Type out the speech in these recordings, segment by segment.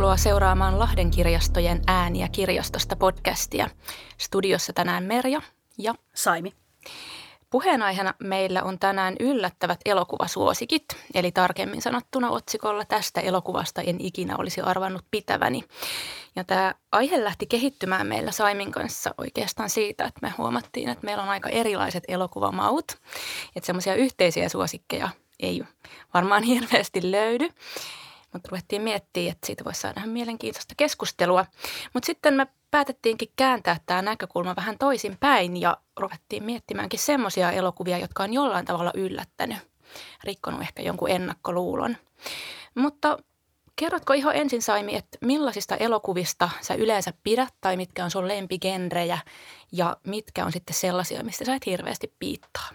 Tervetuloa seuraamaan Lahden kirjastojen ääniä kirjastosta podcastia. Studiossa tänään Merja ja Saimi. Puheenaiheena meillä on tänään yllättävät elokuvasuosikit, eli tarkemmin sanottuna otsikolla tästä elokuvasta en ikinä olisi arvannut pitäväni. Ja tämä aihe lähti kehittymään meillä Saimin kanssa oikeastaan siitä, että me huomattiin, että meillä on aika erilaiset elokuvamaut, että semmoisia yhteisiä suosikkeja ei varmaan hirveästi löydy. Mutta ruvettiin miettimään, että siitä voisi saada ihan mielenkiintoista keskustelua. Mutta sitten me päätettiinkin kääntää tämä näkökulma vähän toisin päin ja ruvettiin miettimäänkin semmoisia elokuvia, jotka on jollain tavalla yllättänyt, rikkonut ehkä jonkun ennakkoluulon. Mutta kerrotko ihan ensin Saimi, että millaisista elokuvista sä yleensä pidät tai mitkä on sun lempigenrejä ja mitkä on sitten sellaisia, mistä sä et hirveästi piittaa?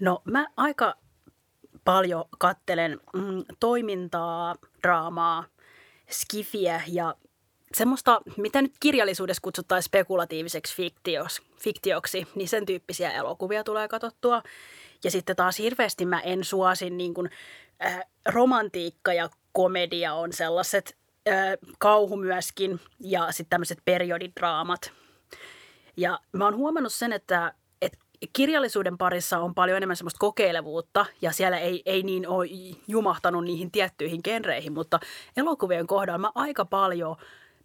No mä aika paljon kattelen mm, toimintaa, draamaa, skifiä ja semmoista, mitä nyt kirjallisuudessa kutsutaan spekulatiiviseksi fiktios, fiktioksi, niin sen tyyppisiä elokuvia tulee katsottua. Ja sitten taas hirveästi mä en suosin niin kuin, äh, romantiikka ja komedia on sellaiset, äh, kauhu myöskin ja sitten tämmöiset periodidraamat. Ja mä oon huomannut sen, että kirjallisuuden parissa on paljon enemmän semmoista kokeilevuutta ja siellä ei, ei niin ole jumahtanut niihin tiettyihin genreihin, mutta elokuvien kohdalla mä aika paljon,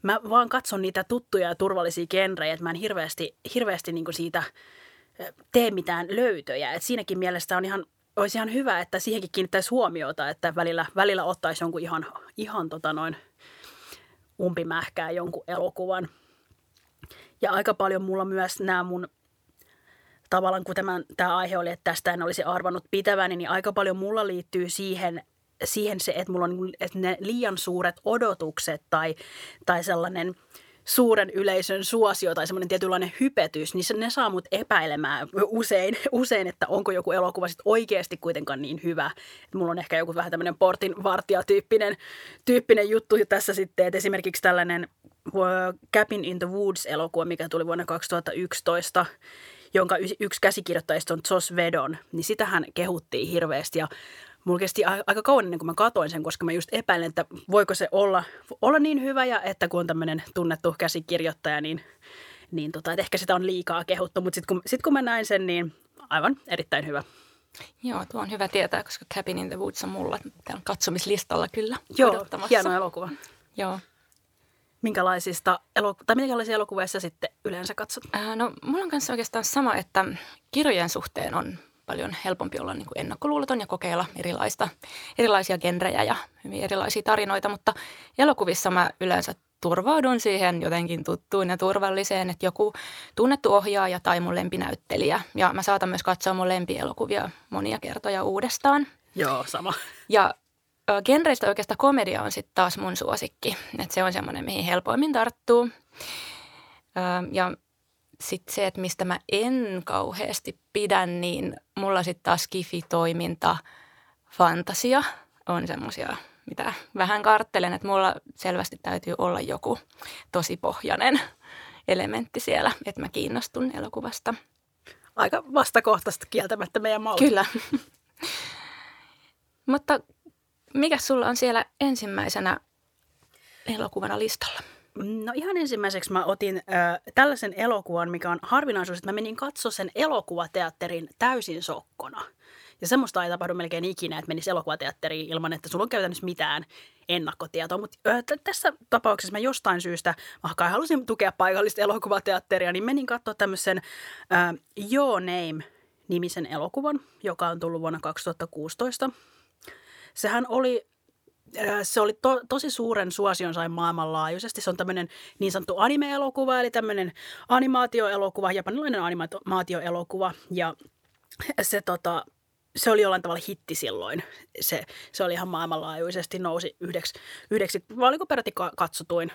mä vaan katson niitä tuttuja ja turvallisia genrejä, että mä en hirveästi, hirveästi niin siitä tee mitään löytöjä. Et siinäkin mielessä on ihan, olisi ihan hyvä, että siihenkin kiinnittäisi huomiota, että välillä, välillä ottaisi jonkun ihan, ihan tota noin umpimähkää jonkun elokuvan. Ja aika paljon mulla myös nämä mun tavallaan kun tämän, tämä aihe oli, että tästä en olisi arvannut pitäväni, niin aika paljon mulla liittyy siihen, siihen se, että mulla on niin että ne liian suuret odotukset tai, tai sellainen suuren yleisön suosio tai semmoinen tietynlainen hypetys, niin ne saa mut epäilemään usein, usein, että onko joku elokuva sitten oikeasti kuitenkaan niin hyvä. Että mulla on ehkä joku vähän tämmöinen portin vartija-tyyppinen tyyppinen juttu tässä sitten, että esimerkiksi tällainen Cabin in the Woods-elokuva, mikä tuli vuonna 2011, jonka yksi käsikirjoittajista on Joss Vedon, niin sitähän kehuttiin hirveästi ja mulla kesti aika kauan ennen kuin mä katoin sen, koska mä just epäilen, että voiko se olla, olla niin hyvä ja että kun on tämmöinen tunnettu käsikirjoittaja, niin, niin tota, että ehkä sitä on liikaa kehuttu, mutta sitten kun, sit kun mä näin sen, niin aivan erittäin hyvä. Joo, tuo on hyvä tietää, koska Cabin in the Woods on mulla täällä katsomislistalla kyllä Joo, hieno elokuva. Joo. Minkälaisista elo- tai minkälaisia elokuvia sä sitten yleensä katsot? Ää, no mulla on kanssa oikeastaan sama, että kirjojen suhteen on paljon helpompi olla niin kuin ennakkoluuloton ja kokeilla erilaista, erilaisia genrejä ja hyvin erilaisia tarinoita, mutta elokuvissa mä yleensä turvaudun siihen jotenkin tuttuun ja turvalliseen, että joku tunnettu ohjaaja tai mun lempinäyttelijä. Ja mä saatan myös katsoa mun lempielokuvia monia kertoja uudestaan. Joo, sama. Ja genreistä oikeastaan komedia on sitten taas mun suosikki. Että se on semmoinen, mihin helpoimmin tarttuu. Ja sitten se, että mistä mä en kauheasti pidä, niin mulla sitten taas kifi-toiminta, fantasia on semmoisia, mitä vähän karttelen, että mulla selvästi täytyy olla joku tosi pohjainen elementti siellä, että mä kiinnostun elokuvasta. Aika vastakohtaista kieltämättä meidän malli. Kyllä. Mutta mikä sulla on siellä ensimmäisenä elokuvana listalla? No ihan ensimmäiseksi mä otin äh, tällaisen elokuvan, mikä on harvinaisuus, että mä menin katsoa sen elokuvateatterin täysin sokkona. Ja semmoista ei tapahdu melkein ikinä, että menisi elokuvateatteriin ilman, että sulla on käytännössä mitään ennakkotietoa. Mutta äh, tässä tapauksessa mä jostain syystä, vaikka halusin tukea paikallista elokuvateatteria, niin menin katsoa tämmöisen äh, Your Name-nimisen elokuvan, joka on tullut vuonna 2016. Sehän oli se oli to, tosi suuren suosion sai maailmanlaajuisesti. Se on tämmöinen niin sanottu anime-elokuva, eli tämmöinen animaatioelokuva, japanilainen animaatioelokuva. Ja se, tota, se oli jollain tavalla hitti silloin. Se, se oli ihan maailmanlaajuisesti, nousi yhdeksi, yhdeksi vai oliko peräti katsotuin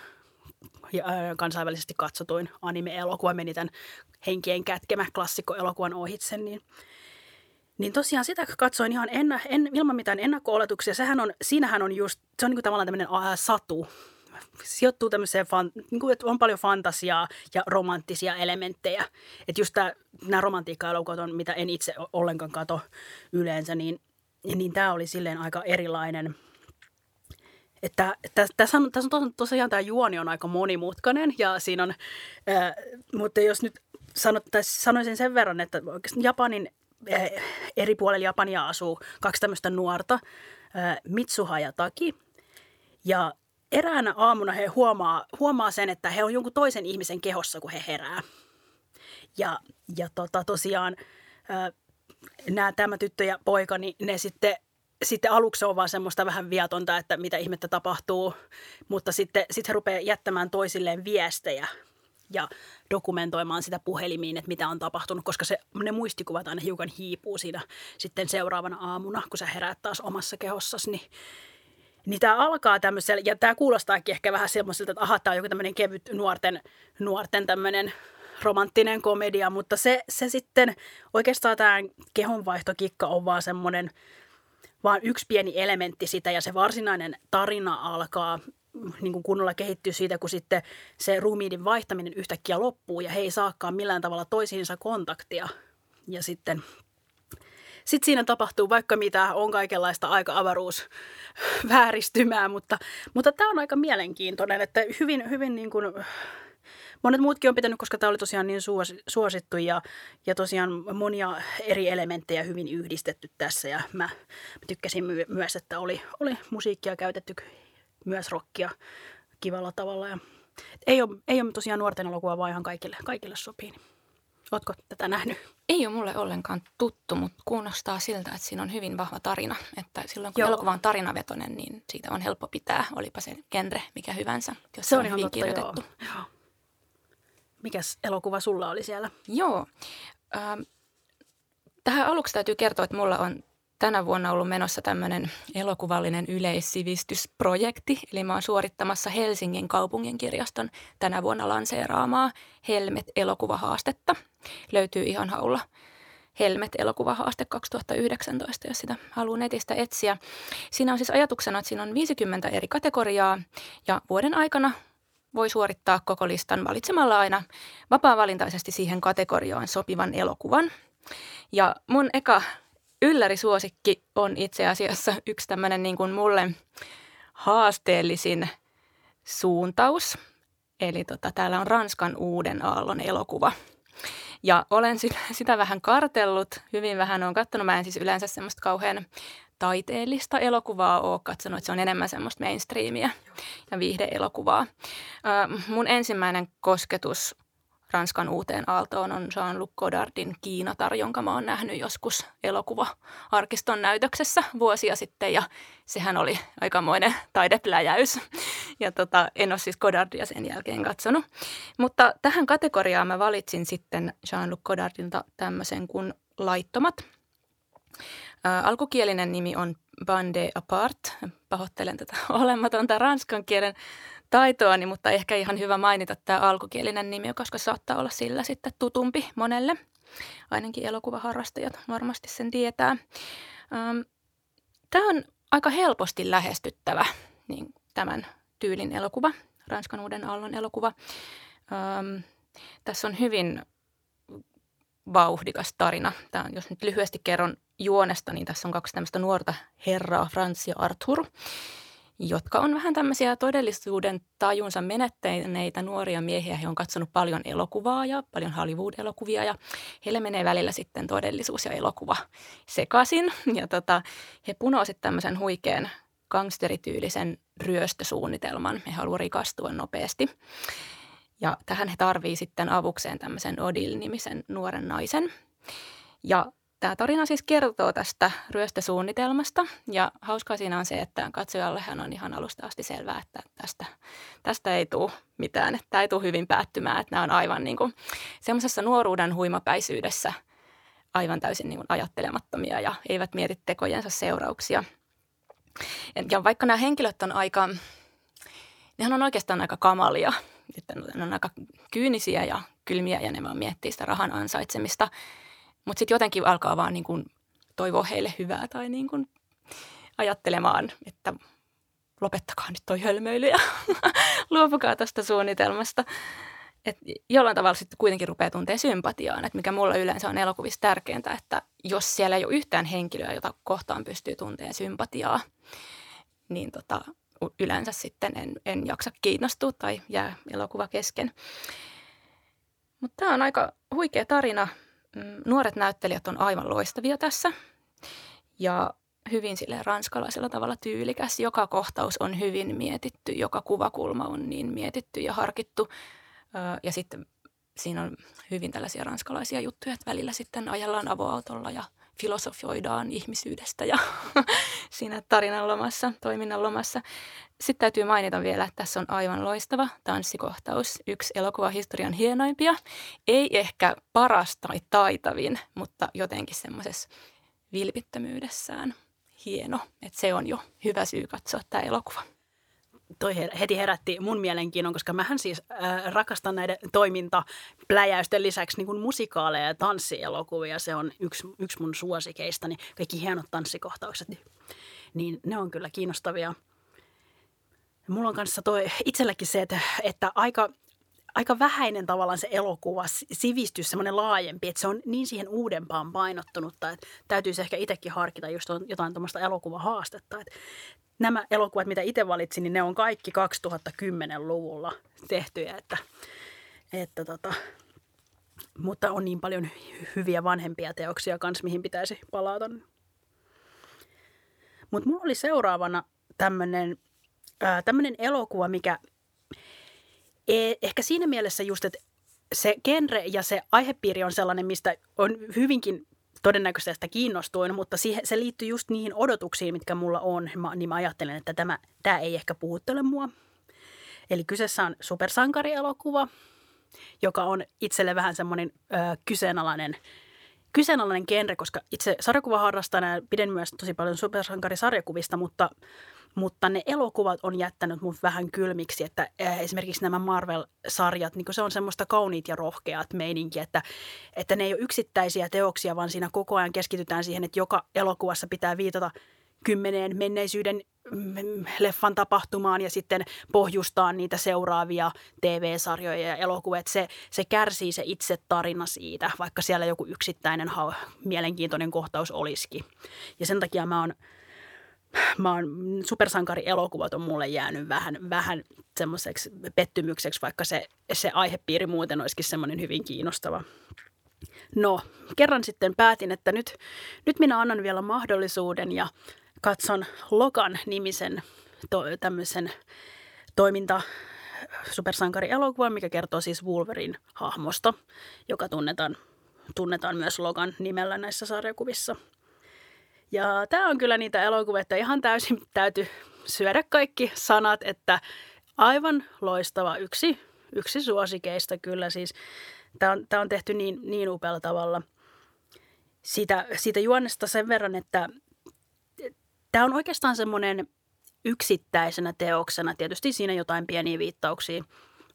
ja kansainvälisesti katsotuin anime-elokuva, meni tämän henkien kätkemä klassikkoelokuvan ohitse, niin – niin tosiaan sitä katsoin ihan enna, en, ilman mitään ennakko-oletuksia. Sehän on, siinähän on just, se on niin kuin tavallaan tämmöinen äh, satu. Sijoittuu tämmöiseen, fan, niin kuin, että on paljon fantasiaa ja romanttisia elementtejä. Että just nämä romantiikka-elokuvat on, mitä en itse ollenkaan kato yleensä, niin, niin tämä oli silleen aika erilainen, että tässä on, tässä on tosiaan tämä juoni on aika monimutkainen ja siinä on, ää, mutta jos nyt sanot, sanoisin sen verran, että Japanin eri puolilla Japania asuu kaksi tämmöistä nuorta, Mitsuha ja Taki. Ja eräänä aamuna he huomaa, huomaa sen, että he on jonkun toisen ihmisen kehossa, kun he herää. Ja, ja tota, tosiaan nämä, tämä tyttö ja poika, niin ne sitten, sitten aluksi on vaan semmoista vähän viatonta, että mitä ihmettä tapahtuu, mutta sitten, sitten he rupeaa jättämään toisilleen viestejä ja dokumentoimaan sitä puhelimiin, että mitä on tapahtunut, koska se, ne muistikuvat aina hiukan hiipuu siinä sitten seuraavana aamuna, kun sä heräät taas omassa kehossasi, niin niin tämä alkaa tämmöisellä, ja tämä kuulostaakin ehkä vähän semmoiselta, että aha, tämä on joku tämmöinen kevyt nuorten, nuorten tämmöinen romanttinen komedia, mutta se, se sitten, oikeastaan tämä kehonvaihtokikka on vaan semmoinen, vaan yksi pieni elementti sitä, ja se varsinainen tarina alkaa niin kuin kunnolla kehittyä siitä, kun sitten se ruumiidin vaihtaminen yhtäkkiä loppuu, ja he ei saakaan millään tavalla toisiinsa kontaktia. Ja sitten sitten siinä tapahtuu vaikka mitä, on kaikenlaista aika avaruus vääristymää, mutta, mutta tämä on aika mielenkiintoinen, että hyvin, hyvin niin kuin, monet muutkin on pitänyt, koska tämä oli tosiaan niin suosittu ja, ja tosiaan monia eri elementtejä hyvin yhdistetty tässä ja mä, mä tykkäsin my- myös, että oli, oli musiikkia käytetty, myös rockia kivalla tavalla ja ei ole, ei ole tosiaan nuorten elokuva, vaan ihan kaikille, kaikille sopii. Oletko tätä nähnyt? Ei ole mulle ollenkaan tuttu, mutta kuulostaa siltä, että siinä on hyvin vahva tarina. Että silloin kun Joo. elokuva on tarinavetoinen, niin siitä on helppo pitää, olipa se genre mikä hyvänsä, jos se on, on ihan hyvin totta, kirjoitettu. Joo. Mikäs elokuva sulla oli siellä? Joo. Ähm, tähän aluksi täytyy kertoa, että mulla on tänä vuonna ollut menossa tämmöinen elokuvallinen yleissivistysprojekti. Eli mä oon suorittamassa Helsingin kaupungin kirjaston tänä vuonna lanseeraamaa Helmet-elokuvahaastetta. Löytyy ihan haulla Helmet-elokuvahaaste 2019, jos sitä haluaa netistä etsiä. Siinä on siis ajatuksena, että siinä on 50 eri kategoriaa ja vuoden aikana voi suorittaa koko listan valitsemalla aina vapaa-valintaisesti siihen kategoriaan sopivan elokuvan. Ja mun eka yllärisuosikki on itse asiassa yksi tämmöinen niin kuin mulle haasteellisin suuntaus. Eli tota, täällä on Ranskan uuden aallon elokuva. Ja olen sitä, sitä vähän kartellut, hyvin vähän olen katsonut. Mä en siis yleensä semmoista kauhean taiteellista elokuvaa ole katsonut, että se on enemmän semmoista mainstreamia ja viihdeelokuvaa. Mun ensimmäinen kosketus Ranskan uuteen aaltoon on Jean-Luc Godardin Kiinatar, jonka mä oon nähnyt joskus elokuva-arkiston näytöksessä vuosia sitten ja sehän oli aikamoinen taidepläjäys. Ja tota, en ole siis Godardia sen jälkeen katsonut. Mutta tähän kategoriaan mä valitsin sitten Jean-Luc Godardilta tämmöisen kuin Laittomat. Ä, alkukielinen nimi on Bande Apart. Pahoittelen tätä olematonta ranskan kielen taitoani, mutta ehkä ihan hyvä mainita tämä alkukielinen nimi, koska saattaa olla sillä sitten tutumpi monelle. Ainakin elokuvaharrastajat varmasti sen tietää. Tämä on aika helposti lähestyttävä niin tämän tyylin elokuva, Ranskan uuden aallon elokuva. tässä on hyvin vauhdikas tarina. Tämä on, jos nyt lyhyesti kerron juonesta, niin tässä on kaksi tämmöistä nuorta herraa, Frans ja Arthur jotka on vähän tämmöisiä todellisuuden tajunsa menettäneitä nuoria miehiä. He on katsonut paljon elokuvaa ja paljon Hollywood-elokuvia ja heille menee välillä sitten todellisuus ja elokuva sekaisin. Ja tota, he punoo sitten tämmöisen huikean gangsterityylisen ryöstösuunnitelman. He haluavat rikastua nopeasti. Ja tähän he tarvii sitten avukseen tämmöisen Odil-nimisen nuoren naisen. Ja Tämä tarina siis kertoo tästä ryöstösuunnitelmasta ja hauskaa siinä on se, että katsojallehan on ihan alusta asti selvää, että tästä, tästä ei tule mitään, että tämä ei tule hyvin päättymään, että nämä on aivan niin kuin semmoisessa nuoruuden huimapäisyydessä aivan täysin niin kuin ajattelemattomia ja eivät mieti tekojensa seurauksia. Ja vaikka nämä henkilöt on aika, nehän on oikeastaan aika kamalia, että ne on aika kyynisiä ja kylmiä ja ne vaan miettii sitä rahan ansaitsemista – mutta sitten jotenkin alkaa vaan niin kuin toivoa heille hyvää tai niin kuin ajattelemaan, että lopettakaa nyt toi hölmöily ja luopukaa tästä suunnitelmasta. Et jollain tavalla sitten kuitenkin rupeaa tuntea sympatiaan, että mikä mulla yleensä on elokuvissa tärkeintä, että jos siellä ei ole yhtään henkilöä, jota kohtaan pystyy tunteen sympatiaa, niin tota, yleensä sitten en, en jaksa kiinnostua tai jää elokuva kesken. Mutta tämä on aika huikea tarina. Mm, nuoret näyttelijät on aivan loistavia tässä ja hyvin sille ranskalaisella tavalla tyylikäs. Joka kohtaus on hyvin mietitty, joka kuvakulma on niin mietitty ja harkittu. Ja sitten siinä on hyvin tällaisia ranskalaisia juttuja, että välillä sitten ajellaan avoautolla ja filosofioidaan ihmisyydestä ja siinä tarinan lomassa, toiminnan lomassa. Sitten täytyy mainita vielä, että tässä on aivan loistava tanssikohtaus, yksi elokuvahistorian hienoimpia. Ei ehkä paras tai taitavin, mutta jotenkin semmoisessa vilpittömyydessään hieno. Että se on jo hyvä syy katsoa tämä elokuva toi heti herätti mun mielenkiinnon, koska mähän siis äh, rakastan näiden toimintapläjäysten lisäksi niin kuin musikaaleja ja tanssielokuvia. Se on yksi, yksi mun suosikeistani. Kaikki hienot tanssikohtaukset, niin, niin ne on kyllä kiinnostavia. Mulla on kanssa toi itselläkin se, että, että aika, aika vähäinen tavallaan se elokuva, sivistys, semmoinen laajempi, että se on niin siihen uudempaan painottunutta, että täytyisi ehkä itsekin harkita just jotain tuommoista elokuvahaastetta. Että nämä elokuvat, mitä itse valitsin, niin ne on kaikki 2010-luvulla tehtyjä, että, että tota, mutta on niin paljon hyviä vanhempia teoksia kanssa, mihin pitäisi palata. Mutta mulla oli seuraavana tämmöinen tämmöinen elokuva, mikä e, ehkä siinä mielessä just, että se genre ja se aihepiiri on sellainen, mistä on hyvinkin todennäköisesti sitä kiinnostuin, mutta siihen, se liittyy just niihin odotuksiin, mitkä mulla on. Mä, niin mä ajattelen, että tämä, tämä ei ehkä puhuttele mua. Eli kyseessä on supersankarielokuva, joka on itselle vähän semmoinen ö, kyseenalainen, kyseenalainen genre, koska itse sarjakuvaharrastajana pidän myös tosi paljon supersankarisarjakuvista, mutta – mutta ne elokuvat on jättänyt mut vähän kylmiksi, että äh, esimerkiksi nämä Marvel-sarjat, niin se on semmoista kauniit ja rohkeat meininki, että, että ne ei ole yksittäisiä teoksia, vaan siinä koko ajan keskitytään siihen, että joka elokuvassa pitää viitata kymmeneen menneisyyden mm, leffan tapahtumaan ja sitten pohjustaa niitä seuraavia TV-sarjoja ja elokuvia. Se, se kärsii se itse tarina siitä, vaikka siellä joku yksittäinen ha- mielenkiintoinen kohtaus olisikin. Ja sen takia mä oon mä oon, supersankarielokuvat on mulle jäänyt vähän, vähän semmoiseksi pettymykseksi, vaikka se, se aihepiiri muuten olisikin semmoinen hyvin kiinnostava. No, kerran sitten päätin, että nyt, nyt minä annan vielä mahdollisuuden ja katson Logan nimisen to, tämmöisen toiminta supersankarielokuvan, mikä kertoo siis Wolverine hahmosta, joka tunnetaan, tunnetaan myös Logan nimellä näissä sarjakuvissa – ja tämä on kyllä niitä elokuvia, että ihan täysin täytyy syödä kaikki sanat, että aivan loistava yksi, yksi suosikeista kyllä siis. Tämä on, tämä on tehty niin, niin upealla tavalla. Siitä, siitä juonnesta sen verran, että tämä on oikeastaan semmoinen yksittäisenä teoksena. Tietysti siinä jotain pieniä viittauksia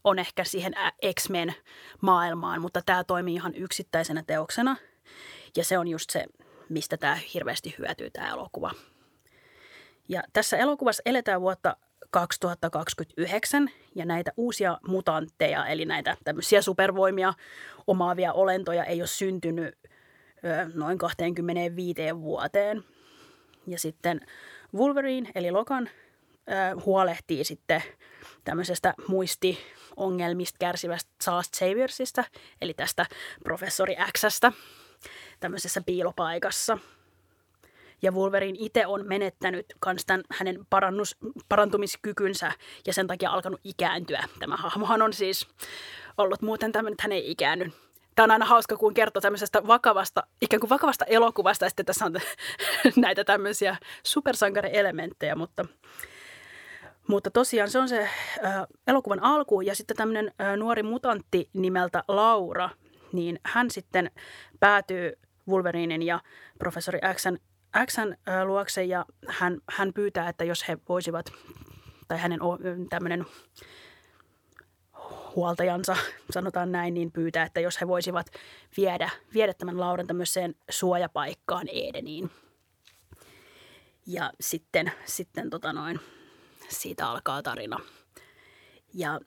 on ehkä siihen X-Men maailmaan, mutta tämä toimii ihan yksittäisenä teoksena. Ja se on just se mistä tämä hirveästi hyötyy tämä elokuva. Ja tässä elokuvassa eletään vuotta 2029 ja näitä uusia mutantteja, eli näitä tämmöisiä supervoimia omaavia olentoja ei ole syntynyt noin 25 vuoteen. Ja sitten Wolverine eli Logan ö, huolehtii sitten tämmöisestä muistiongelmista kärsivästä Charles Xaviersista, eli tästä professori Xstä – tämmöisessä piilopaikassa. Ja Wolverine itse on menettänyt myös tämän hänen parannus, parantumiskykynsä ja sen takia alkanut ikääntyä. Tämä hahmohan on siis ollut muuten tämmöinen, että hän ei ikäänny. Tämä on aina hauska, kun kertoo tämmöisestä vakavasta, ikään kuin vakavasta elokuvasta, ja sitten tässä on näitä tämmöisiä supersankari-elementtejä, mutta, mutta tosiaan se on se äh, elokuvan alku, ja sitten tämmöinen äh, nuori mutantti nimeltä Laura, niin hän sitten päätyy Wolverinin ja professori Xn, Xn luokse ja hän, hän pyytää, että jos he voisivat, tai hänen tämmöinen huoltajansa, sanotaan näin, niin pyytää, että jos he voisivat viedä, viedä tämän Lauren tämmöiseen suojapaikkaan Edeniin. Ja sitten, sitten tota noin, siitä alkaa tarina. Ja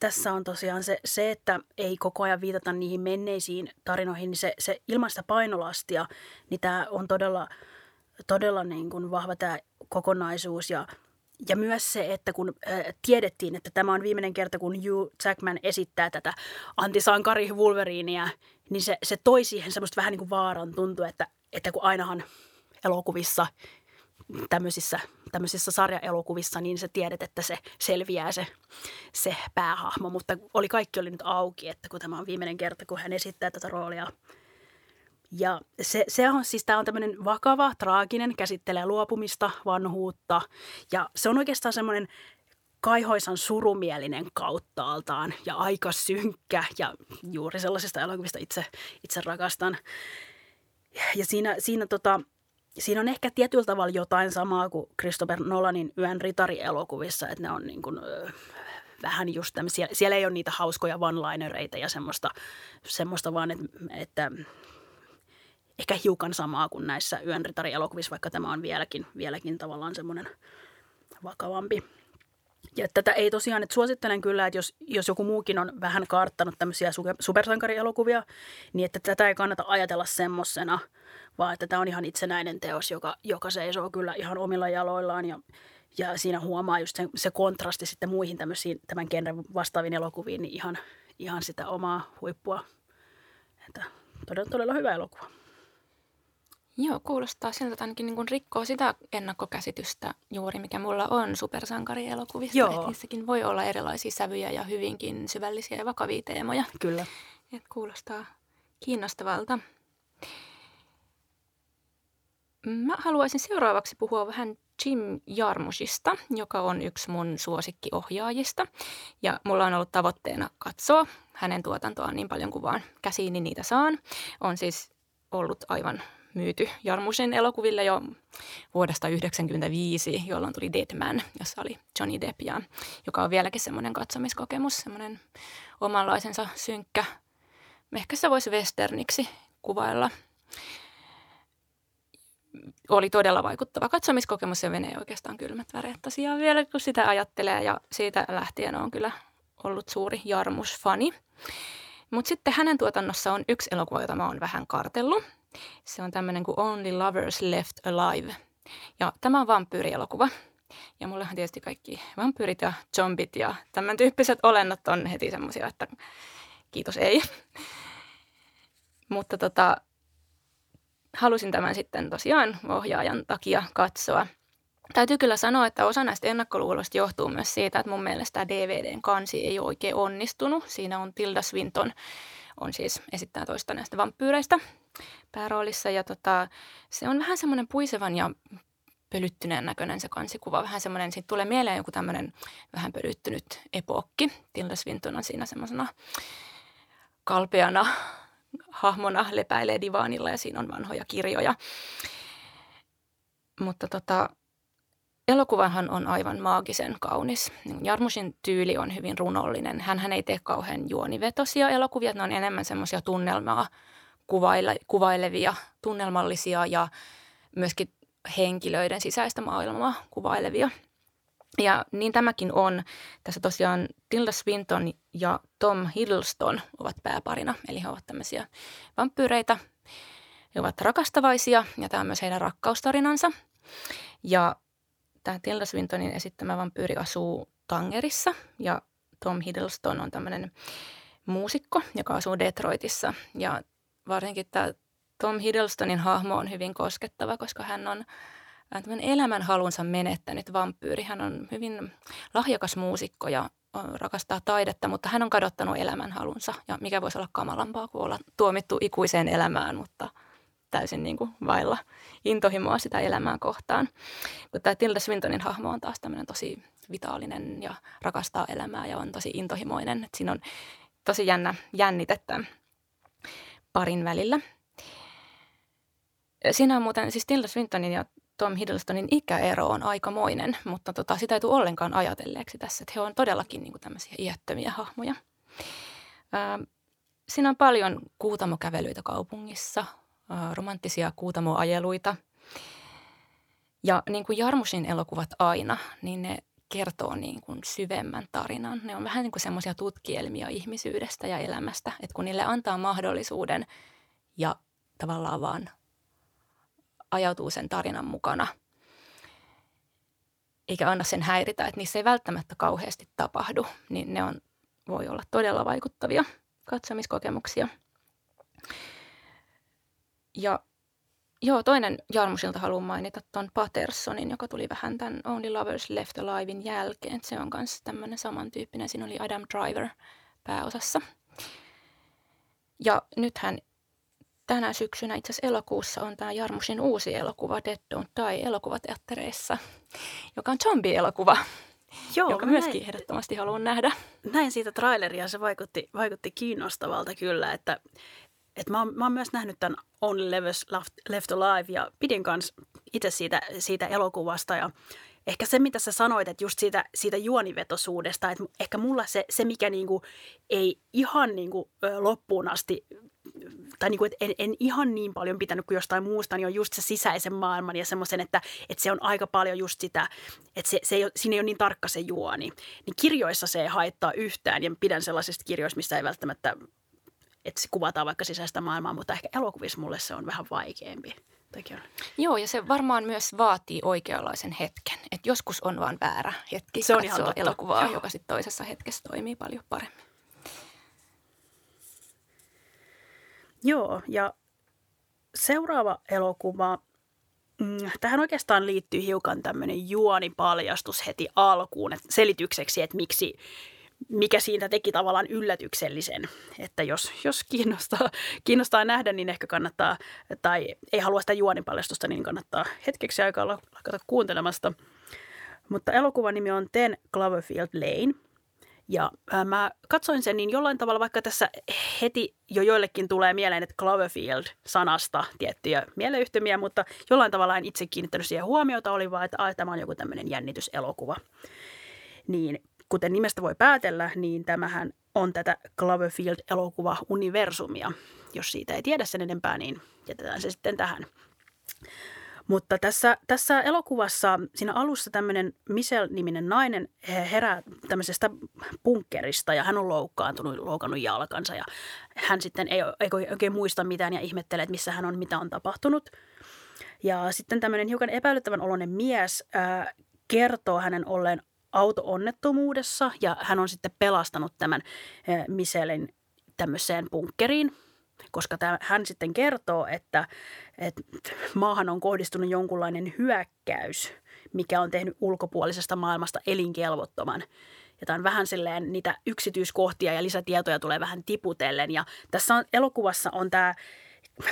tässä on tosiaan se, se, että ei koko ajan viitata niihin menneisiin tarinoihin, niin se, se ilman sitä painolastia, niin tämä on todella, todella niin kuin vahva tämä kokonaisuus. Ja, ja myös se, että kun äh, tiedettiin, että tämä on viimeinen kerta, kun Hugh Jackman esittää tätä antisankari Wolverinea, niin se, se toi siihen semmoista vähän niin kuin vaaran tuntua, että, että kun ainahan elokuvissa tämmöisissä, tämmöisissä sarjaelokuvissa, niin sä tiedät, että se selviää se, se päähahmo. Mutta oli, kaikki oli nyt auki, että kun tämä on viimeinen kerta, kun hän esittää tätä roolia. Ja se, se on siis, tämä on tämmöinen vakava, traaginen, käsittelee luopumista, vanhuutta. Ja se on oikeastaan semmoinen kaihoisan surumielinen kauttaaltaan ja aika synkkä ja juuri sellaisista elokuvista itse, itse rakastan. Ja siinä, siinä tota, siinä on ehkä tietyllä tavalla jotain samaa kuin Christopher Nolanin Yön ritari-elokuvissa, että ne on niin kuin, vähän just tämmöisiä, siellä ei ole niitä hauskoja one-linereita ja semmoista, semmoista vaan, että, että ehkä hiukan samaa kuin näissä Yön ritari-elokuvissa, vaikka tämä on vieläkin, vieläkin tavallaan semmoinen vakavampi. Ja tätä ei tosiaan, että suosittelen kyllä, että jos, jos joku muukin on vähän karttanut tämmöisiä supersankarielokuvia, niin että tätä ei kannata ajatella semmoisena – vaan että tämä on ihan itsenäinen teos, joka, joka seisoo kyllä ihan omilla jaloillaan ja, ja siinä huomaa just se, se kontrasti sitten muihin tämmöisiin tämän genren vastaaviin elokuviin, niin ihan, ihan sitä omaa huippua. Että todella, todella hyvä elokuva. Joo, kuulostaa siltä, että ainakin niin rikkoo sitä ennakkokäsitystä juuri, mikä mulla on supersankarielokuvista. Joo. Että niissäkin voi olla erilaisia sävyjä ja hyvinkin syvällisiä ja vakavia teemoja. Kyllä. Et kuulostaa kiinnostavalta. Mä haluaisin seuraavaksi puhua vähän Jim Jarmusista, joka on yksi mun suosikkiohjaajista. Ja mulla on ollut tavoitteena katsoa hänen tuotantoaan niin paljon kuin vaan käsiini niitä saan. On siis ollut aivan myyty Jarmusin elokuville jo vuodesta 1995, jolloin tuli Dead Man, jossa oli Johnny Depp, ja, joka on vieläkin semmoinen katsomiskokemus, semmoinen omanlaisensa synkkä, ehkä se voisi westerniksi kuvailla oli todella vaikuttava katsomiskokemus ja menee oikeastaan kylmät väreet tosiaan vielä, kun sitä ajattelee ja siitä lähtien on kyllä ollut suuri Jarmus-fani. Mutta sitten hänen tuotannossa on yksi elokuva, jota mä oon vähän kartellut. Se on tämmöinen kuin Only Lovers Left Alive. Ja tämä on vampyyrielokuva. Ja mullehan tietysti kaikki vampyyrit ja zombit ja tämän tyyppiset olennot on heti semmoisia, että kiitos ei. Mutta tota, halusin tämän sitten tosiaan ohjaajan takia katsoa. Täytyy kyllä sanoa, että osa näistä ennakkoluuloista johtuu myös siitä, että mun mielestä tämä DVDn kansi ei oikein onnistunut. Siinä on Tilda Swinton, on siis esittää toista näistä vampyyreistä pääroolissa. Ja tota, se on vähän semmoinen puisevan ja pölyttyneen näköinen se kansikuva. Vähän semmoinen, siitä tulee mieleen joku tämmöinen vähän pölyttynyt epokki. Tilda Swinton on siinä semmoisena kalpeana hahmona lepäilee divaanilla ja siinä on vanhoja kirjoja. Mutta tota, elokuvahan on aivan maagisen kaunis. Jarmusin tyyli on hyvin runollinen. Hän ei tee kauhean juonivetosia elokuvia, ne on enemmän semmoisia tunnelmaa kuvaile, kuvailevia, tunnelmallisia ja myöskin henkilöiden sisäistä maailmaa kuvailevia – ja niin tämäkin on. Tässä tosiaan Tilda Swinton ja Tom Hiddleston ovat pääparina, eli he ovat tämmöisiä vampyyreitä. He ovat rakastavaisia ja tämä on myös heidän rakkaustarinansa. Ja tämä Tilda Swintonin esittämä vampyyri asuu Tangerissa ja Tom Hiddleston on tämmöinen muusikko, joka asuu Detroitissa. Ja varsinkin tämä Tom Hiddlestonin hahmo on hyvin koskettava, koska hän on tämän elämänhalunsa menettänyt vampyyri. Hän on hyvin lahjakas muusikko ja rakastaa taidetta, mutta hän on kadottanut elämänhalunsa. Ja mikä voisi olla kamalampaa kuin olla tuomittu ikuiseen elämään, mutta täysin niin kuin vailla intohimoa sitä elämää kohtaan. Kun tämä Tilda Swintonin hahmo on taas tämmöinen tosi vitaalinen ja rakastaa elämää ja on tosi intohimoinen. Et siinä on tosi jännä jännitettä parin välillä. Siinä on muuten siis Tilda Swintonin ja Tom Hiddlestonin ikäero on aikamoinen, mutta tota, sitä ei tule ollenkaan ajatelleeksi tässä, että he on todellakin niin kuin tämmöisiä iättömiä hahmoja. Ää, siinä on paljon kuutamokävelyitä kaupungissa, romanttisia kuutamoajeluita. Ja niin kuin Jarmusin elokuvat aina, niin ne kertoo niin kuin syvemmän tarinan. Ne on vähän niin kuin semmoisia tutkielmia ihmisyydestä ja elämästä, että kun niille antaa mahdollisuuden ja tavallaan vaan ajautuu sen tarinan mukana, eikä anna sen häiritä, että niissä ei välttämättä kauheasti tapahdu, niin ne on, voi olla todella vaikuttavia katsomiskokemuksia. Ja joo, toinen Jarmusilta haluan mainita tuon Pattersonin, joka tuli vähän tämän Only Lovers Left Alivein jälkeen. Se on myös tämmöinen samantyyppinen. Siinä oli Adam Driver pääosassa. Ja nythän tänä syksynä, itse asiassa elokuussa, on tämä Jarmusin uusi elokuva Dead Don't Die elokuvateattereissa, joka on zombie-elokuva, Joo, joka myöskin näin, ehdottomasti haluan nähdä. Näin siitä traileria, se vaikutti, vaikutti kiinnostavalta kyllä, että, että mä, oon, mä oon myös nähnyt tämän Only Levels Left, Left Alive ja pidin kanssa itse siitä, siitä elokuvasta ja ehkä se, mitä sä sanoit, että just siitä, siitä juonivetosuudesta, että ehkä mulla se, se mikä niinku ei ihan niinku loppuun asti tai niin kuin, että en, en ihan niin paljon pitänyt kuin jostain muusta, niin on just se sisäisen maailman ja semmoisen, että, että se on aika paljon just sitä, että se, se ei ole, siinä ei ole niin tarkka se juoni. Niin kirjoissa se ei haittaa yhtään ja pidän sellaisista kirjoista, missä ei välttämättä, että se kuvataan vaikka sisäistä maailmaa, mutta ehkä elokuvissa mulle se on vähän vaikeampi. Joo, ja se varmaan myös vaatii oikeanlaisen hetken. Että joskus on vaan väärä hetki se on ihan elokuvaa, Joo. joka sitten toisessa hetkessä toimii paljon paremmin. Joo, ja seuraava elokuva, mm, tähän oikeastaan liittyy hiukan tämmöinen juonipaljastus heti alkuun, että selitykseksi, että miksi, mikä siitä teki tavallaan yllätyksellisen. Että jos, jos kiinnostaa, kiinnostaa nähdä, niin ehkä kannattaa, tai ei halua sitä juonipaljastusta, niin kannattaa hetkeksi aikaa lakata kuuntelemasta. Mutta elokuvan nimi on Ten Cloverfield Lane – ja mä katsoin sen, niin jollain tavalla vaikka tässä heti jo joillekin tulee mieleen, että Cloverfield-sanasta tiettyjä mieleyhtymiä, mutta jollain tavalla en itse kiinnittänyt siihen huomiota, oli vaan, että tämä on joku tämmöinen jännityselokuva. Niin kuten nimestä voi päätellä, niin tämähän on tätä Cloverfield-elokuva-universumia. Jos siitä ei tiedä sen enempää, niin jätetään se sitten tähän. Mutta tässä, tässä elokuvassa siinä alussa tämmöinen Michelle-niminen nainen herää tämmöisestä punkkerista ja hän on loukkaantunut, loukannut jalkansa ja hän sitten ei, ei oikein muista mitään ja ihmettelee, että missä hän on, mitä on tapahtunut. Ja sitten tämmöinen hiukan epäilyttävän oloinen mies ää, kertoo hänen olleen auto-onnettomuudessa ja hän on sitten pelastanut tämän ää, Michelin tämmöiseen punkkeriin – koska tämä, hän sitten kertoo, että, että maahan on kohdistunut jonkunlainen hyökkäys, mikä on tehnyt ulkopuolisesta maailmasta elinkelvottoman. Ja tämä on vähän silleen, niitä yksityiskohtia ja lisätietoja tulee vähän tiputellen. Ja tässä on, elokuvassa on tämä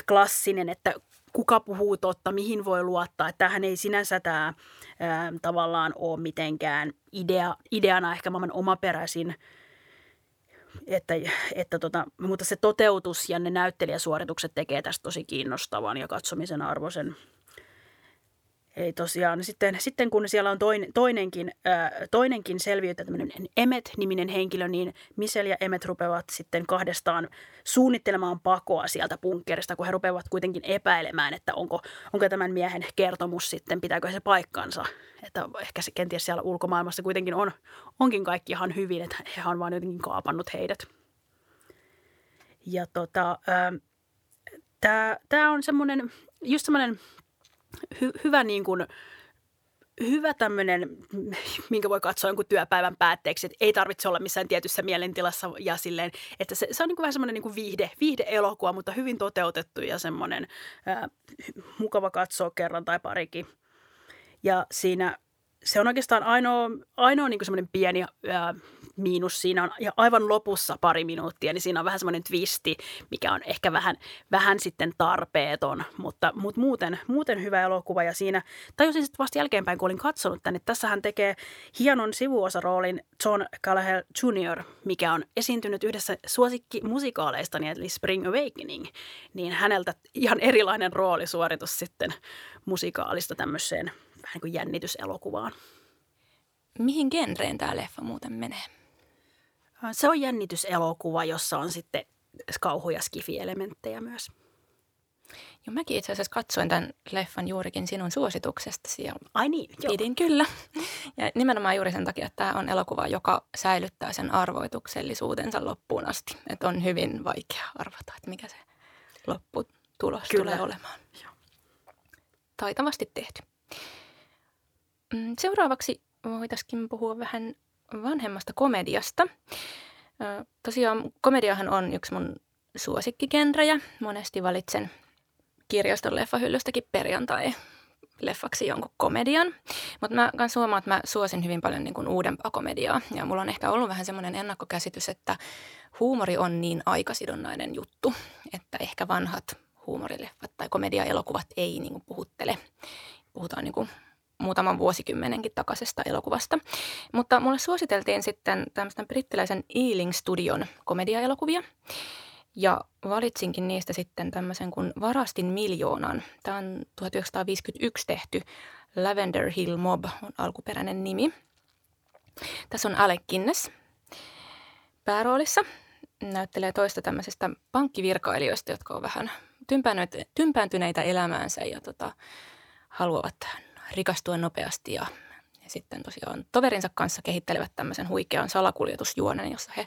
klassinen, että kuka puhuu totta, mihin voi luottaa. Että ei sinänsä tämä ää, tavallaan ole mitenkään idea, ideana ehkä maailman omaperäisin – että, että tota, mutta se toteutus ja ne näyttelijäsuoritukset tekee tästä tosi kiinnostavan ja katsomisen arvoisen. Ei tosiaan, sitten, sitten kun siellä on toinen, toinenkin, ää, toinenkin selviytyjä, tämmöinen Emmet-niminen henkilö, niin Michelle ja Emmet rupeavat sitten kahdestaan suunnittelemaan pakoa sieltä bunkkerista, kun he rupeavat kuitenkin epäilemään, että onko, onko tämän miehen kertomus sitten, pitääkö se paikkansa. Että ehkä se kenties siellä ulkomaailmassa kuitenkin on, onkin kaikki ihan hyvin, että he on vaan jotenkin kaapannut heidät. Ja tota, tämä on semmoinen, just semmoinen hy, hyvä niin kuin, hyvä tämmöinen, minkä voi katsoa jonkun työpäivän päätteeksi, että ei tarvitse olla missään tietyssä mielentilassa ja silleen, että se, se on niin kuin vähän semmoinen niin kuin viihde, viihde-elokuva, mutta hyvin toteutettu ja semmoinen ää, mukava katsoa kerran tai parikin. Ja siinä se on oikeastaan ainoa, ainoa niin semmoinen pieni ää, miinus siinä on, ja aivan lopussa pari minuuttia, niin siinä on vähän semmoinen twisti, mikä on ehkä vähän, vähän sitten tarpeeton, mutta, mutta muuten, muuten hyvä elokuva. Ja siinä tajusin sitten vasta jälkeenpäin, kun olin katsonut tänne, tässä hän tekee hienon sivuosaroolin John Callagher Jr., mikä on esiintynyt yhdessä suosikkimusikaaleista, eli Spring Awakening, niin häneltä ihan erilainen roolisuoritus sitten musikaalista tämmöiseen vähän niin kuin jännityselokuvaan. Mihin genreen tämä leffa muuten menee? Se on jännityselokuva, jossa on sitten kauhu- ja skifi-elementtejä myös. Joo, mäkin itse asiassa katsoin tämän leffan juurikin sinun suosituksestasi. Ja Ai niin, joo. Pidin kyllä. Ja nimenomaan juuri sen takia, että tämä on elokuva, joka säilyttää sen arvoituksellisuutensa loppuun asti. Että on hyvin vaikea arvata, että mikä se lopputulos kyllä. tulee olemaan. Joo. Taitavasti tehty. mm, seuraavaksi voitaisiin puhua vähän vanhemmasta komediasta. Tosiaan komediahan on yksi mun suosikkigenrejä. Monesti valitsen kirjaston leffahyllystäkin perjantai leffaksi jonkun komedian. Mutta mä kans huomaan, että mä suosin hyvin paljon niin kuin uudempaa komediaa. Ja mulla on ehkä ollut vähän semmoinen ennakkokäsitys, että huumori on niin aikasidonnainen juttu, että ehkä vanhat huumorileffat tai komediaelokuvat ei niin kuin puhuttele. Puhutaan niin kuin muutaman vuosikymmenenkin takaisesta elokuvasta. Mutta mulle suositeltiin sitten tämmöisen brittiläisen Ealing Studion komediaelokuvia. Ja valitsinkin niistä sitten tämmöisen kuin Varastin miljoonan. Tämä on 1951 tehty Lavender Hill Mob on alkuperäinen nimi. Tässä on Alec Guinness pääroolissa. Näyttelee toista tämmöisestä pankkivirkailijoista, jotka on vähän tympääntyneitä elämäänsä ja tota, haluavat rikastua nopeasti ja, ja sitten tosiaan toverinsa kanssa kehittelevät tämmöisen huikean salakuljetusjuonen, jossa he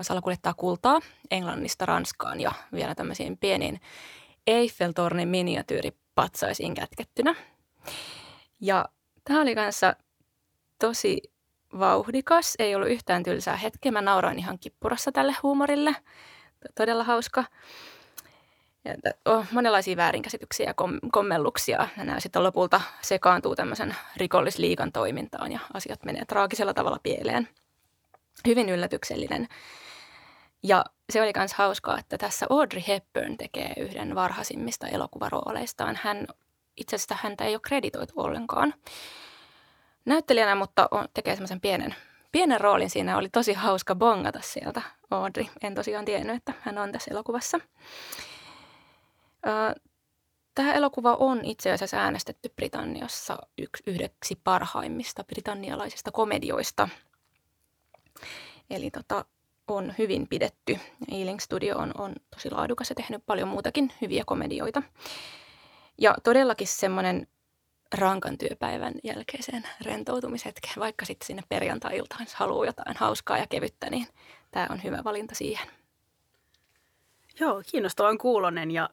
salakuljettaa kultaa Englannista Ranskaan ja vielä tämmöisiin pieniin Eiffeltornin miniatyyripatsaisiin kätkettynä. Ja tämä oli kanssa tosi vauhdikas, ei ollut yhtään tylsää hetkeä. Mä nauroin ihan kippurassa tälle huumorille. Todella hauska. On monenlaisia väärinkäsityksiä ja kom- kommelluksia. Ja nämä sitten lopulta sekaantuu tämmöisen rikollisliikan toimintaan ja asiat menee traagisella tavalla pieleen. Hyvin yllätyksellinen. Ja se oli myös hauskaa, että tässä Audrey Hepburn tekee yhden varhaisimmista elokuvarooleistaan. Hän, itse asiassa häntä ei ole kreditoitu ollenkaan näyttelijänä, mutta on, tekee semmoisen pienen, pienen roolin siinä. Oli tosi hauska bongata sieltä Audrey. En tosiaan tiennyt, että hän on tässä elokuvassa. Tämä elokuva on itse asiassa äänestetty Britanniassa yhdeksi parhaimmista britannialaisista komedioista. Eli tota, on hyvin pidetty. Ealing Studio on, on tosi laadukas ja tehnyt paljon muutakin hyviä komedioita. Ja todellakin semmoinen rankan työpäivän jälkeiseen rentoutumishetkeen, vaikka sitten sinne perjantai-iltaan, haluaa jotain hauskaa ja kevyttä, niin tämä on hyvä valinta siihen. Joo, kiinnostavan kuulonen ja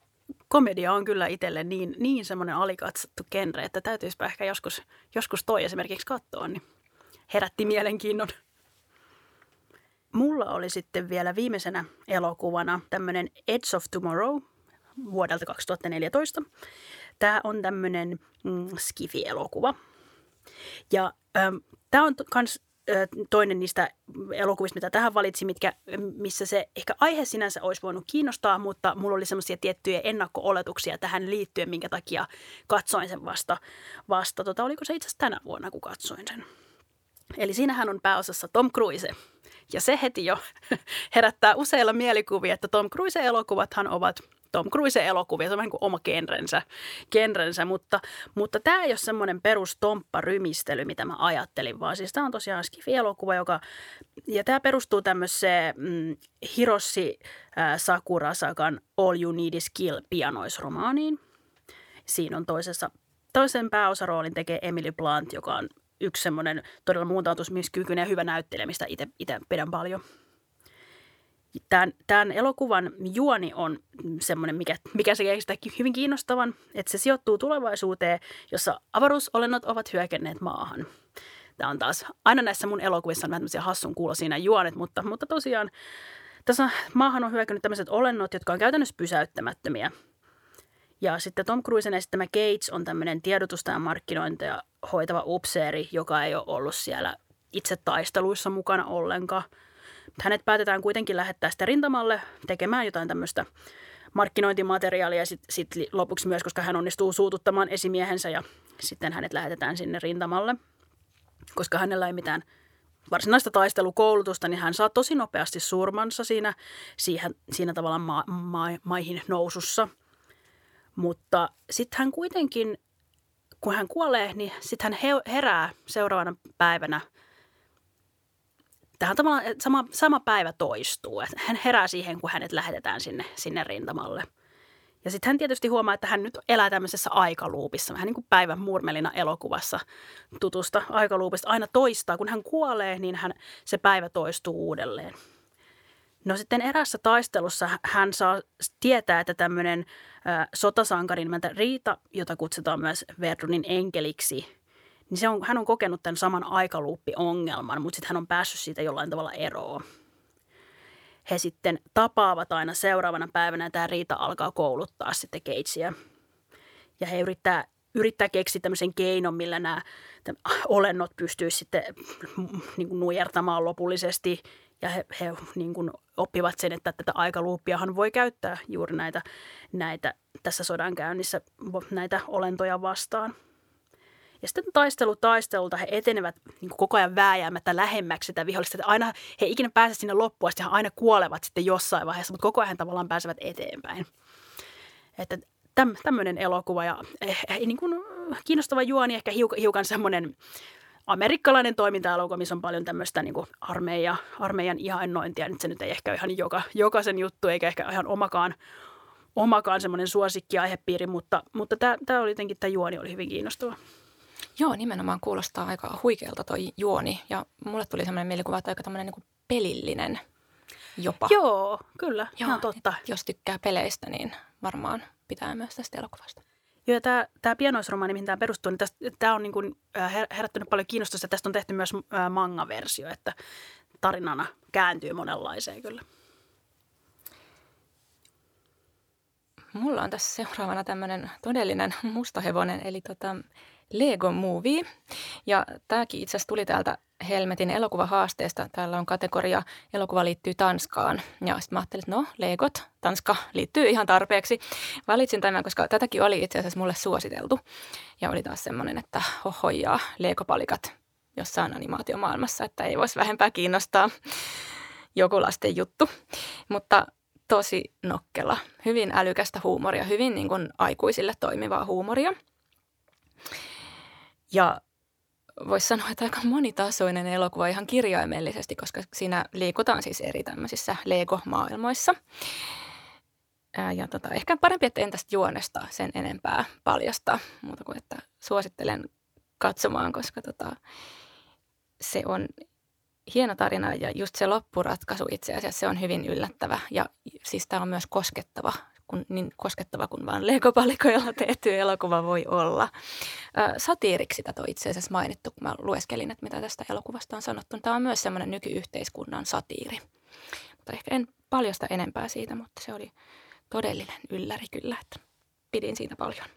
komedia on kyllä itselle niin, niin semmoinen alikatsottu genre, että täytyisipä ehkä joskus, joskus toi esimerkiksi katsoa, niin herätti mielenkiinnon. Mulla oli sitten vielä viimeisenä elokuvana tämmöinen Edge of Tomorrow vuodelta 2014. Tämä on tämmöinen mm, skifi-elokuva. Ja ähm, tämä on myös toinen niistä elokuvista, mitä tähän valitsin, mitkä, missä se ehkä aihe sinänsä olisi voinut kiinnostaa, mutta mulla oli semmoisia tiettyjä ennakko-oletuksia tähän liittyen, minkä takia katsoin sen vasta, vasta tota, oliko se itse asiassa tänä vuonna, kun katsoin sen. Eli siinähän on pääosassa Tom Cruise. Ja se heti jo herättää useilla mielikuvia, että Tom Cruise-elokuvathan ovat Tom Cruise-elokuvia, se on vähän kuin oma genrensä, genrensä mutta, mutta tämä ei ole semmoinen perus rymistely, mitä mä ajattelin, vaan siis tämä on tosiaan Skifi-elokuva, joka, ja tämä perustuu tämmöiseen mm, Hiroshi äh, Sakurasakan All You Need Is Kill pianoisromaaniin. Siinä on toisessa, toisen pääosaroolin tekee Emily Blunt, joka on yksi semmoinen todella muuntautumiskykyinen ja hyvä näyttelijä, mistä itse pidän paljon. Tämän, tämän elokuvan juoni on semmoinen, mikä, mikä se sitä hyvin kiinnostavan, että se sijoittuu tulevaisuuteen, jossa avaruusolennot ovat hyökänneet maahan. Tämä on taas, aina näissä mun elokuvissa on vähän hassun kuulo siinä juonet, mutta, mutta tosiaan tässä maahan on hyökännyt tämmöiset olennot, jotka on käytännössä pysäyttämättömiä. Ja sitten Tom Cruisen esittämä Gates on tämmöinen tiedotusta ja markkinointia hoitava upseeri, joka ei ole ollut siellä itse taisteluissa mukana ollenkaan. Hänet päätetään kuitenkin lähettää sitä rintamalle tekemään jotain tämmöistä markkinointimateriaalia sitten sit lopuksi myös, koska hän onnistuu suututtamaan esimiehensä ja sitten hänet lähetetään sinne rintamalle. Koska hänellä ei mitään varsinaista taistelukoulutusta, niin hän saa tosi nopeasti surmansa siinä, siihen, siinä tavalla ma- ma- maihin nousussa. Mutta sitten hän kuitenkin, kun hän kuolee, niin sitten hän herää seuraavana päivänä – tähän tavallaan sama, sama päivä toistuu. Että hän herää siihen, kun hänet lähetetään sinne, sinne rintamalle. Ja sitten hän tietysti huomaa, että hän nyt elää tämmöisessä aikaluupissa, vähän niin kuin päivän murmelina elokuvassa tutusta aikaluupista. Aina toistaa, kun hän kuolee, niin hän, se päivä toistuu uudelleen. No sitten erässä taistelussa hän saa tietää, että tämmöinen sotasankarin nimeltä Riita, jota kutsutaan myös Verdunin enkeliksi, niin se on, hän on kokenut tämän saman aikaluuppi-ongelman, mutta sitten hän on päässyt siitä jollain tavalla eroon. He sitten tapaavat aina seuraavana päivänä ja tämä Riita alkaa kouluttaa sitten Keitsia. Ja he yrittää, yrittää keksiä tämmöisen keinon, millä nämä olennot pystyy sitten niin kuin nujertamaan lopullisesti. Ja he, he niin kuin oppivat sen, että tätä aikaluuppiahan voi käyttää juuri näitä, näitä tässä sodankäynnissä näitä olentoja vastaan. Ja sitten taistelu taistelulta he etenevät niin kuin koko ajan vääjäämättä lähemmäksi sitä vihollista. Että aina he ikinä pääse sinne loppuun, he aina kuolevat sitten jossain vaiheessa, mutta koko ajan tavallaan pääsevät eteenpäin. Että täm, tämmöinen elokuva ja eh, eh, niin kuin kiinnostava juoni, ehkä hiukan, hiukan semmoinen amerikkalainen toiminta-elokuva, missä on paljon tämmöistä niin kuin armeija, armeijan ihannointia. Nyt se nyt ei ehkä ihan joka, jokaisen juttu, eikä ehkä ihan omakaan, omakaan semmoinen suosikki aihepiiri, mutta, mutta tämä, tämä oli jotenkin, tämä juoni oli hyvin kiinnostava. Joo, nimenomaan kuulostaa aika huikealta toi juoni ja mulle tuli semmoinen mielikuva, että aika tämmöinen niin pelillinen jopa. Joo, kyllä, Joo, ihan totta. Jos tykkää peleistä, niin varmaan pitää myös tästä elokuvasta. Joo, tämä, tämä pienoisromaani, mihin tämä perustuu, niin tästä, tämä on niin kuin herättänyt paljon kiinnostusta. Tästä on tehty myös manga-versio, että tarinana kääntyy monenlaiseen kyllä. Mulla on tässä seuraavana tämmöinen todellinen mustahevonen, eli tota Lego Movie. Ja tämäkin itse asiassa tuli täältä Helmetin elokuvahaasteesta. Täällä on kategoria elokuva liittyy Tanskaan. Ja sitten mä ajattelin, että no, Legot, Tanska liittyy ihan tarpeeksi. Valitsin tämän, koska tätäkin oli itse asiassa mulle suositeltu. Ja oli taas semmoinen, että hohojaa, Lego-palikat jossain animaatiomaailmassa, että ei voisi vähempää kiinnostaa joku lasten juttu. Mutta tosi nokkela, hyvin älykästä huumoria, hyvin niin kuin aikuisille toimivaa huumoria. Ja voisi sanoa, että aika monitasoinen elokuva ihan kirjaimellisesti, koska siinä liikutaan siis eri tämmöisissä Lego-maailmoissa. Ja tota, ehkä parempi, että en tästä juonesta sen enempää paljasta, muuta kuin että suosittelen katsomaan, koska tota, se on hieno tarina ja just se loppuratkaisu itse asiassa se on hyvin yllättävä ja siis tämä on myös koskettava kun, niin koskettava kuin vaan legopalikoilla tehty elokuva voi olla. satiiriksi tätä on itse asiassa mainittu, kun mä lueskelin, että mitä tästä elokuvasta on sanottu. Tämä on myös semmoinen nykyyhteiskunnan satiiri. Mutta ehkä en paljasta enempää siitä, mutta se oli todellinen ylläri kyllä, että pidin siitä paljon.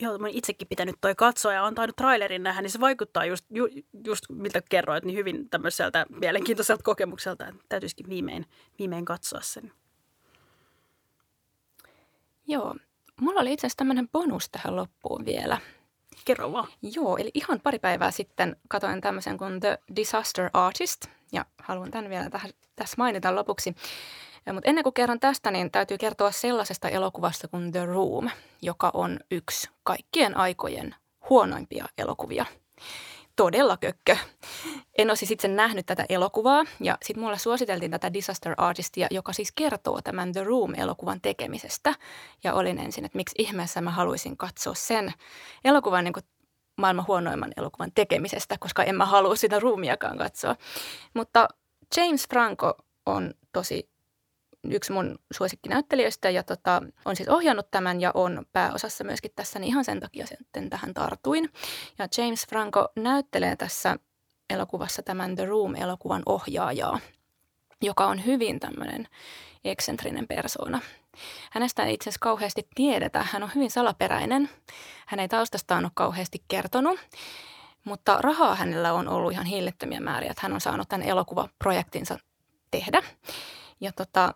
Joo, mä itsekin pitänyt toi katsoa ja on tainnut trailerin nähdä, niin se vaikuttaa just, ju, just mitä kerroit, niin hyvin tämmöiseltä mielenkiintoiselta kokemukselta, että täytyisikin viimein, viimein katsoa sen. Joo, mulla oli itse asiassa tämmöinen bonus tähän loppuun vielä. Kerro vaan. Joo, eli ihan pari päivää sitten katoin tämmöisen kuin The Disaster Artist, ja haluan tämän vielä tähän, tässä mainita lopuksi. Mutta ennen kuin kerran tästä, niin täytyy kertoa sellaisesta elokuvasta kuin The Room, joka on yksi kaikkien aikojen huonoimpia elokuvia todella kökkö. En ole siis itse nähnyt tätä elokuvaa ja sitten mulle suositeltiin tätä Disaster Artistia, joka siis kertoo tämän The Room-elokuvan tekemisestä. Ja olin ensin, että miksi ihmeessä mä haluaisin katsoa sen elokuvan niin maailman huonoimman elokuvan tekemisestä, koska en mä halua sitä ruumiakaan katsoa. Mutta James Franco on tosi yksi mun suosikkinäyttelijöistä ja tota, on siis ohjannut tämän ja on pääosassa myöskin tässä, niin ihan sen takia sitten tähän tartuin. Ja James Franco näyttelee tässä elokuvassa tämän The Room-elokuvan ohjaajaa, joka on hyvin tämmöinen eksentrinen persoona. Hänestä ei itse asiassa kauheasti tiedetä. Hän on hyvin salaperäinen. Hän ei taustastaan ole kauheasti kertonut. Mutta rahaa hänellä on ollut ihan hillittömiä määriä, että hän on saanut tämän elokuvaprojektinsa tehdä. Ja tota,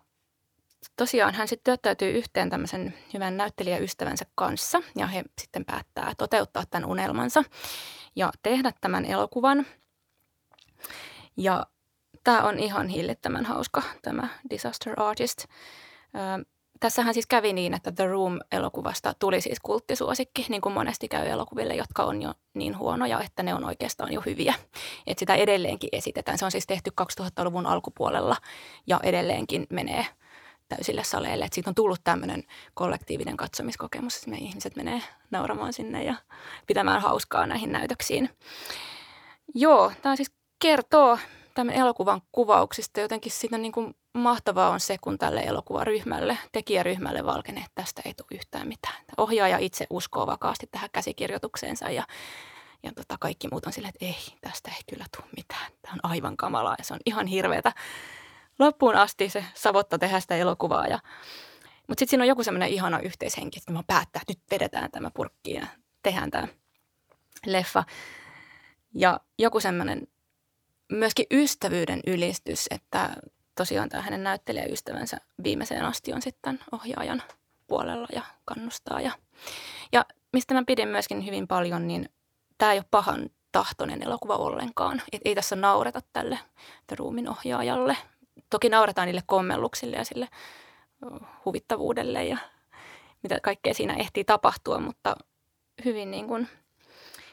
tosiaan hän sitten työttäytyy yhteen tämmöisen hyvän näyttelijäystävänsä kanssa ja he sitten päättää toteuttaa tämän unelmansa ja tehdä tämän elokuvan. Ja tämä on ihan hillittömän hauska tämä Disaster Artist. Ö, tässähän siis kävi niin, että The Room-elokuvasta tuli siis kulttisuosikki, niin kuin monesti käy elokuville, jotka on jo niin huonoja, että ne on oikeastaan jo hyviä. Et sitä edelleenkin esitetään. Se on siis tehty 2000-luvun alkupuolella ja edelleenkin menee – täysille saleille. Että siitä on tullut tämmöinen kollektiivinen katsomiskokemus, että me ihmiset menee nauramaan sinne ja pitämään hauskaa näihin näytöksiin. Joo, tämä siis kertoo tämän elokuvan kuvauksista jotenkin siinä niin kuin mahtavaa on se, kun tälle elokuvaryhmälle, tekijäryhmälle valkenee, että tästä ei tule yhtään mitään. Ohjaaja itse uskoo vakaasti tähän käsikirjoitukseensa ja, ja tota, kaikki muut on silleen, että ei, tästä ei kyllä tule mitään. Tämä on aivan kamalaa ja se on ihan hirveätä. Loppuun asti se savotta tehdä sitä elokuvaa. Ja, mutta sitten siinä on joku semmoinen ihana yhteishenki, että mä päättää, että nyt vedetään tämä purkki ja tehdään tämä leffa. Ja joku semmoinen myöskin ystävyyden ylistys, että tosiaan tämä hänen näyttelijäystävänsä viimeiseen asti on sitten ohjaajan puolella ja kannustaa. Ja, ja mistä mä pidin myöskin hyvin paljon, niin tämä ei ole pahan tahtoinen elokuva ollenkaan. Et ei tässä naureta tälle ruumin ohjaajalle. Toki nauretaan niille kommelluksille ja sille huvittavuudelle ja mitä kaikkea siinä ehtii tapahtua, mutta hyvin niin kuin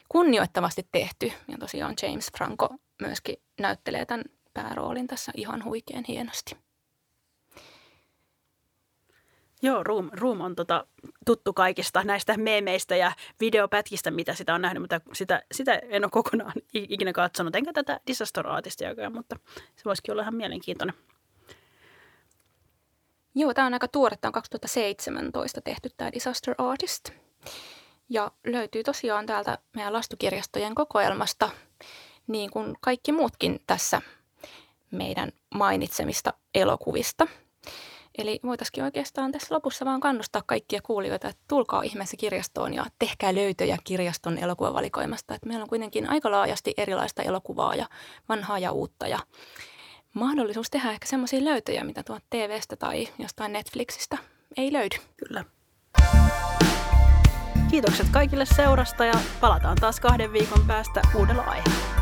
kunnioittavasti tehty. Ja tosiaan James Franco myöskin näyttelee tämän pääroolin tässä ihan huikean hienosti. Joo, Room, Room on tota, tuttu kaikista näistä meemeistä ja videopätkistä, mitä sitä on nähnyt, mutta sitä, sitä en ole kokonaan ikinä katsonut, enkä tätä Disaster Artistiakaan, mutta se voisikin olla ihan mielenkiintoinen. Joo, tämä on aika tuore, tämä on 2017 tehty tämä Disaster Artist. Ja löytyy tosiaan täältä meidän lastukirjastojen kokoelmasta, niin kuin kaikki muutkin tässä meidän mainitsemista elokuvista. Eli voitaisiin oikeastaan tässä lopussa vaan kannustaa kaikkia kuulijoita, että tulkaa ihmeessä kirjastoon ja tehkää löytöjä kirjaston elokuvavalikoimasta. Että meillä on kuitenkin aika laajasti erilaista elokuvaa ja vanhaa ja uutta ja mahdollisuus tehdä ehkä semmoisia löytöjä, mitä tuolta TVstä tai jostain Netflixistä ei löydy. Kyllä. Kiitokset kaikille seurasta ja palataan taas kahden viikon päästä uudella aiheella.